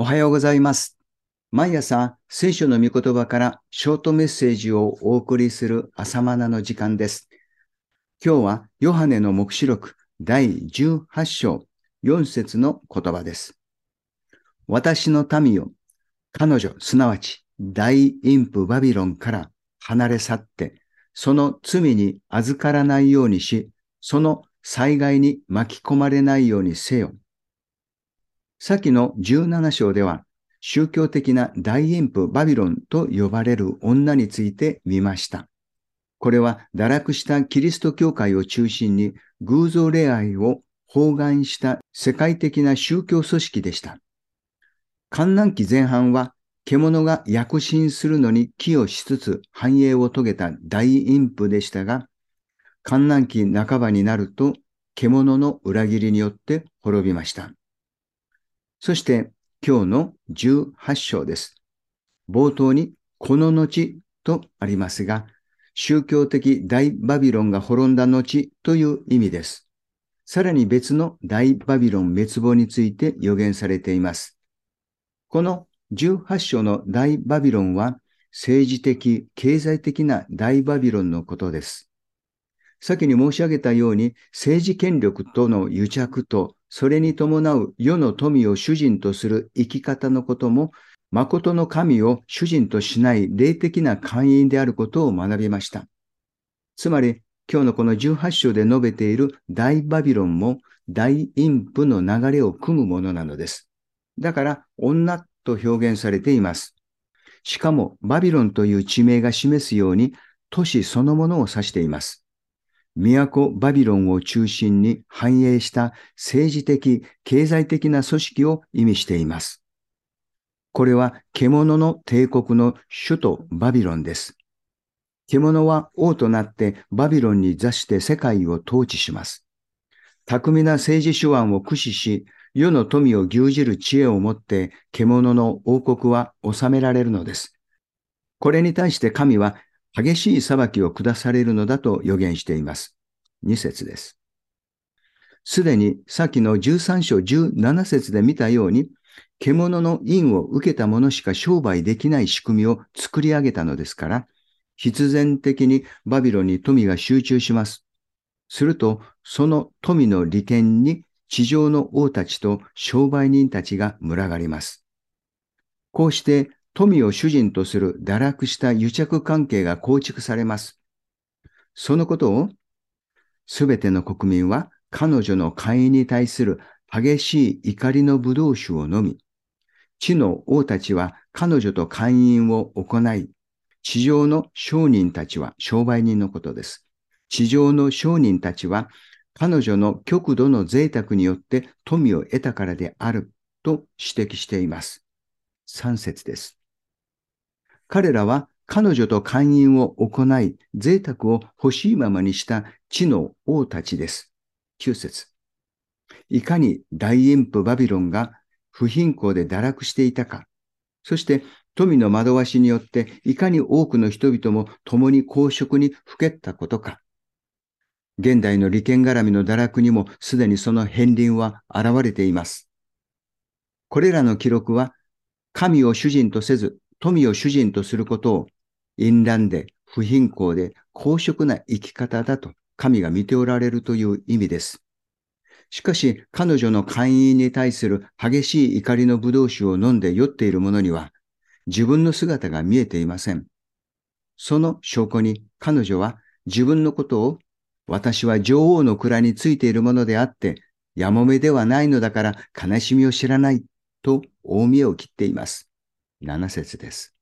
おはようございます。毎朝、聖書の御言葉からショートメッセージをお送りする朝マナの時間です。今日は、ヨハネの目視録第18章4節の言葉です。私の民よ、彼女、すなわち大陰譜バビロンから離れ去って、その罪に預からないようにし、その災害に巻き込まれないようにせよ。先の17章では、宗教的な大陰譜バビロンと呼ばれる女について見ました。これは堕落したキリスト教会を中心に偶像礼拝を包含した世界的な宗教組織でした。観覧期前半は獣が躍進するのに寄与しつつ繁栄を遂げた大陰譜でしたが、観覧期半ばになると獣の裏切りによって滅びました。そして今日の18章です。冒頭にこの後とありますが、宗教的大バビロンが滅んだ後という意味です。さらに別の大バビロン滅亡について予言されています。この18章の大バビロンは政治的、経済的な大バビロンのことです。先に申し上げたように政治権力との癒着とそれに伴う世の富を主人とする生き方のことも誠の神を主人としない霊的な会員であることを学びました。つまり今日のこの18章で述べている大バビロンも大陰譜の流れを組むものなのです。だから女と表現されています。しかもバビロンという地名が示すように都市そのものを指しています。都バビロンを中心に繁栄した政治的、経済的な組織を意味しています。これは獣の帝国の首都バビロンです。獣は王となってバビロンに座して世界を統治します。巧みな政治手腕を駆使し、世の富を牛耳る知恵を持って獣の王国は治められるのです。これに対して神は激しい裁きを下されるのだと予言しています。2節です。すでに先の13章17節で見たように、獣の印を受けた者しか商売できない仕組みを作り上げたのですから、必然的にバビロンに富が集中します。すると、その富の利権に地上の王たちと商売人たちが群がります。こうして富を主人とする堕落した癒着関係が構築されます。そのことを、すべての国民は彼女の会員に対する激しい怒りの葡萄酒を飲み、地の王たちは彼女と会員を行い、地上の商人たちは商売人のことです。地上の商人たちは彼女の極度の贅沢によって富を得たからであると指摘しています。3節です。彼らは彼女と勧誘を行い、贅沢を欲しいままにした地の王たちです。9節いかに大陰譜バビロンが不貧困で堕落していたか、そして富の惑わしによっていかに多くの人々も共に公職にふけったことか。現代の利権絡みの堕落にもすでにその片鱗は現れています。これらの記録は神を主人とせず富を主人とすることを淫乱で不貧困で公職な生き方だと神が見ておられるという意味です。しかし彼女の会員に対する激しい怒りの葡萄酒を飲んで酔っている者には自分の姿が見えていません。その証拠に彼女は自分のことを私は女王の蔵についているものであって、やもめではないのだから悲しみを知らないと大見えを切っています。7節です。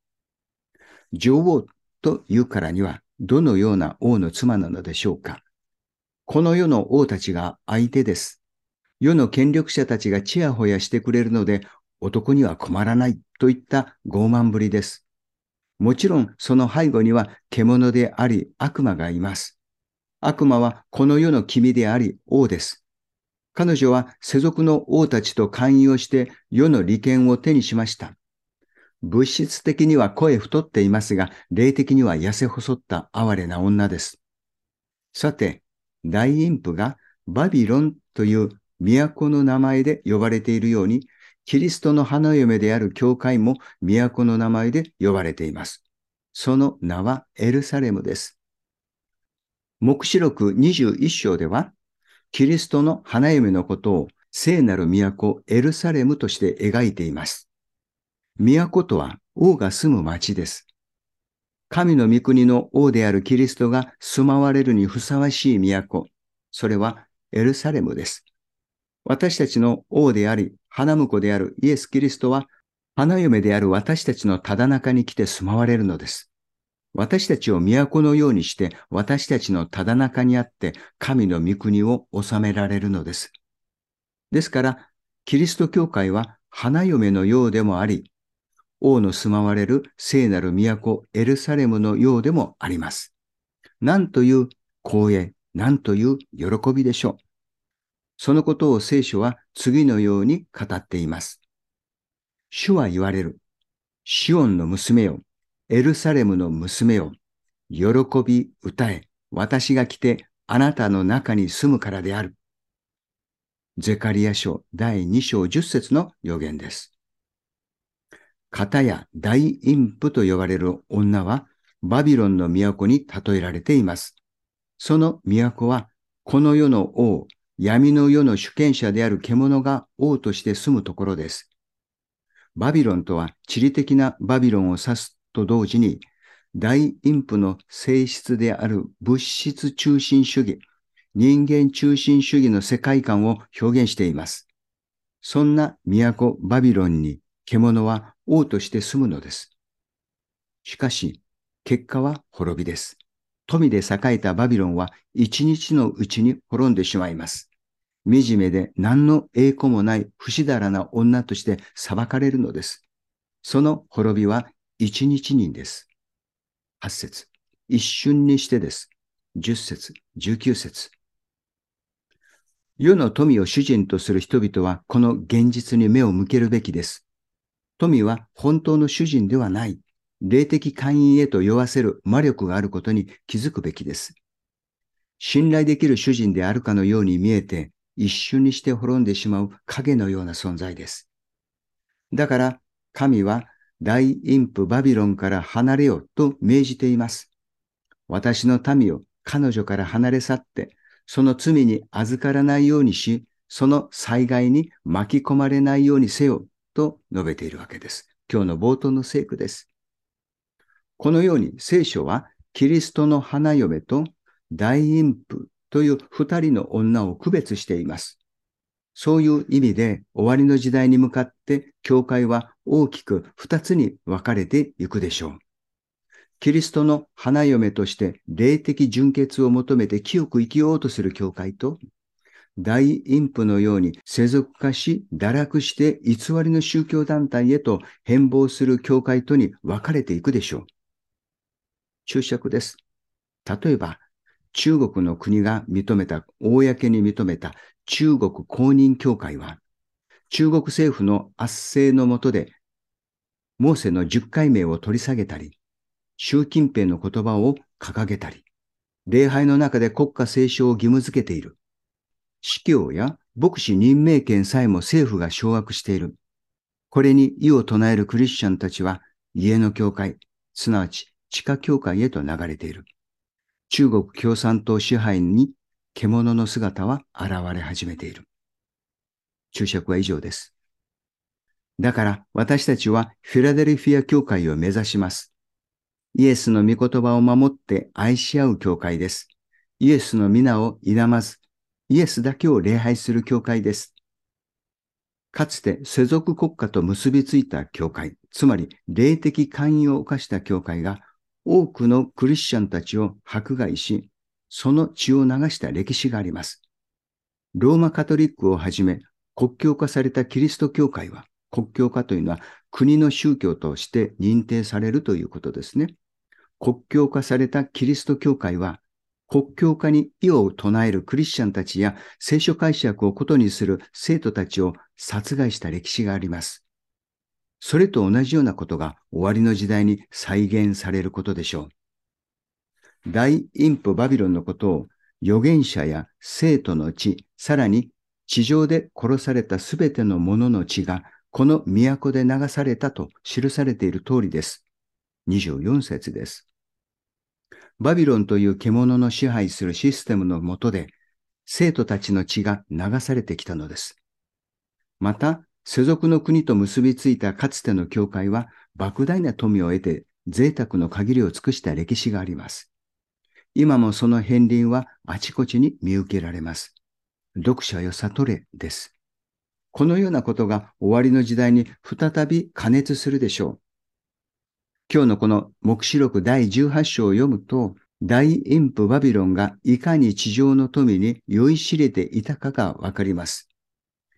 女王というからにはどのような王の妻なのでしょうか？この世の王たちが相手です。世の権力者たちがちやほやしてくれるので男には困らないといった傲慢ぶりです。もちろんその背後には獣であり悪魔がいます。悪魔はこの世の君であり王です。彼女は世俗の王たちと勧誘をして世の利権を手にしました。物質的には声太っていますが、霊的には痩せ細った哀れな女です。さて、大陰譜がバビロンという都の名前で呼ばれているように、キリストの花嫁である教会も都の名前で呼ばれています。その名はエルサレムです。目視録21章では、キリストの花嫁のことを聖なる都エルサレムとして描いています。都とは王が住む町です。神の御国の王であるキリストが住まわれるにふさわしい都。それはエルサレムです。私たちの王であり、花婿であるイエス・キリストは、花嫁である私たちのただ中に来て住まわれるのです。私たちを都のようにして、私たちのただ中にあって、神の御国を治められるのです。ですから、キリスト教会は花嫁のようでもあり、王の住まわれる聖なる都エルサレムのようでもあります。なんという光栄、なんという喜びでしょう。そのことを聖書は次のように語っています。主は言われる。シオンの娘よ。エルサレムの娘よ。喜び歌え。私が来てあなたの中に住むからである。ゼカリア書第2章10節の予言です。型や大陰譜と呼ばれる女はバビロンの都に例えられています。その都はこの世の王、闇の世の主権者である獣が王として住むところです。バビロンとは地理的なバビロンを指すと同時に、大陰譜の性質である物質中心主義、人間中心主義の世界観を表現しています。そんな都バビロンに獣は王として住むのです。しかし、結果は滅びです。富で栄えたバビロンは一日のうちに滅んでしまいます。惨めで何の栄光もない不死だらな女として裁かれるのです。その滅びは一日にです。八節。一瞬にしてです。十節、十九節。世の富を主人とする人々はこの現実に目を向けるべきです。富は本当の主人ではない、霊的会員へと酔わせる魔力があることに気づくべきです。信頼できる主人であるかのように見えて、一瞬にして滅んでしまう影のような存在です。だから、神は大陰譜バビロンから離れよと命じています。私の民を彼女から離れ去って、その罪に預からないようにし、その災害に巻き込まれないようにせよと述べているわけです。今日の冒頭の聖句です。このように聖書はキリストの花嫁と大陰譜という二人の女を区別しています。そういう意味で終わりの時代に向かって教会は大きく二つに分かれていくでしょう。キリストの花嫁として霊的純潔を求めて清く生きようとする教会と、大陰譜のように世俗化し、堕落して偽りの宗教団体へと変貌する教会とに分かれていくでしょう。注釈です。例えば、中国の国が認めた、公に認めた中国公認教会は、中国政府の圧政の下で、モーセの十回名を取り下げたり、習近平の言葉を掲げたり、礼拝の中で国家斉唱を義務付けている。司教や牧師任命権さえも政府が掌握している。これに異を唱えるクリスチャンたちは家の教会、すなわち地下教会へと流れている。中国共産党支配に獣の姿は現れ始めている。注釈は以上です。だから私たちはフィラデルフィア教会を目指します。イエスの御言葉を守って愛し合う教会です。イエスの皆を否まず、イエスだけを礼拝する教会です。かつて世俗国家と結びついた教会、つまり霊的寛容を犯した教会が多くのクリスチャンたちを迫害し、その血を流した歴史があります。ローマカトリックをはじめ国境化されたキリスト教会は、国境化というのは国の宗教として認定されるということですね。国境化されたキリスト教会は国境化に異を唱えるクリスチャンたちや聖書解釈をことにする生徒たちを殺害した歴史があります。それと同じようなことが終わりの時代に再現されることでしょう。大陰譜バビロンのことを預言者や生徒の血、さらに地上で殺されたすべての者の血がこの都で流されたと記されている通りです。24節です。バビロンという獣の支配するシステムの下で、生徒たちの血が流されてきたのです。また、世俗の国と結びついたかつての教会は、莫大な富を得て贅沢の限りを尽くした歴史があります。今もその片鱗はあちこちに見受けられます。読者よ悟れです。このようなことが終わりの時代に再び加熱するでしょう。今日のこの目視録第18章を読むと、大インプバビロンがいかに地上の富に酔いしれていたかがわかります。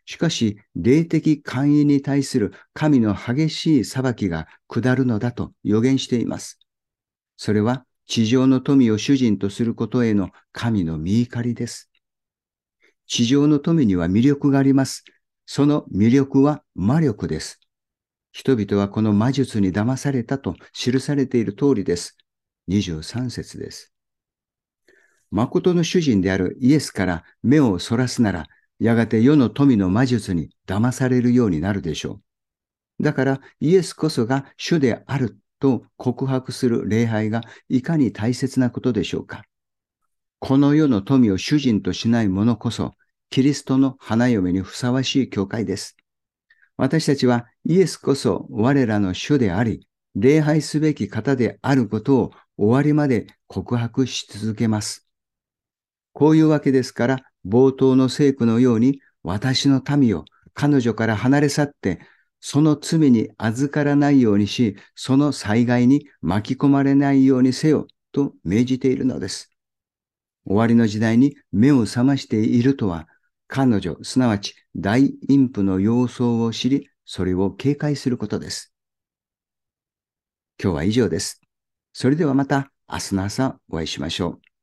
しかし、霊的寛易に対する神の激しい裁きが下るのだと予言しています。それは地上の富を主人とすることへの神の見怒りです。地上の富には魅力があります。その魅力は魔力です。人々はこの魔術に騙されたと記されている通りです。23節です。誠の主人であるイエスから目をそらすなら、やがて世の富の魔術に騙されるようになるでしょう。だからイエスこそが主であると告白する礼拝がいかに大切なことでしょうか。この世の富を主人としない者こそキリストの花嫁にふさわしい教会です。私たちはイエスこそ我らの主であり、礼拝すべき方であることを終わりまで告白し続けます。こういうわけですから、冒頭の聖句のように、私の民を彼女から離れ去って、その罪に預からないようにし、その災害に巻き込まれないようにせよと命じているのです。終わりの時代に目を覚ましているとは、彼女、すなわち大陰譜の様相を知り、それを警戒することです。今日は以上です。それではまた明日の朝お会いしましょう。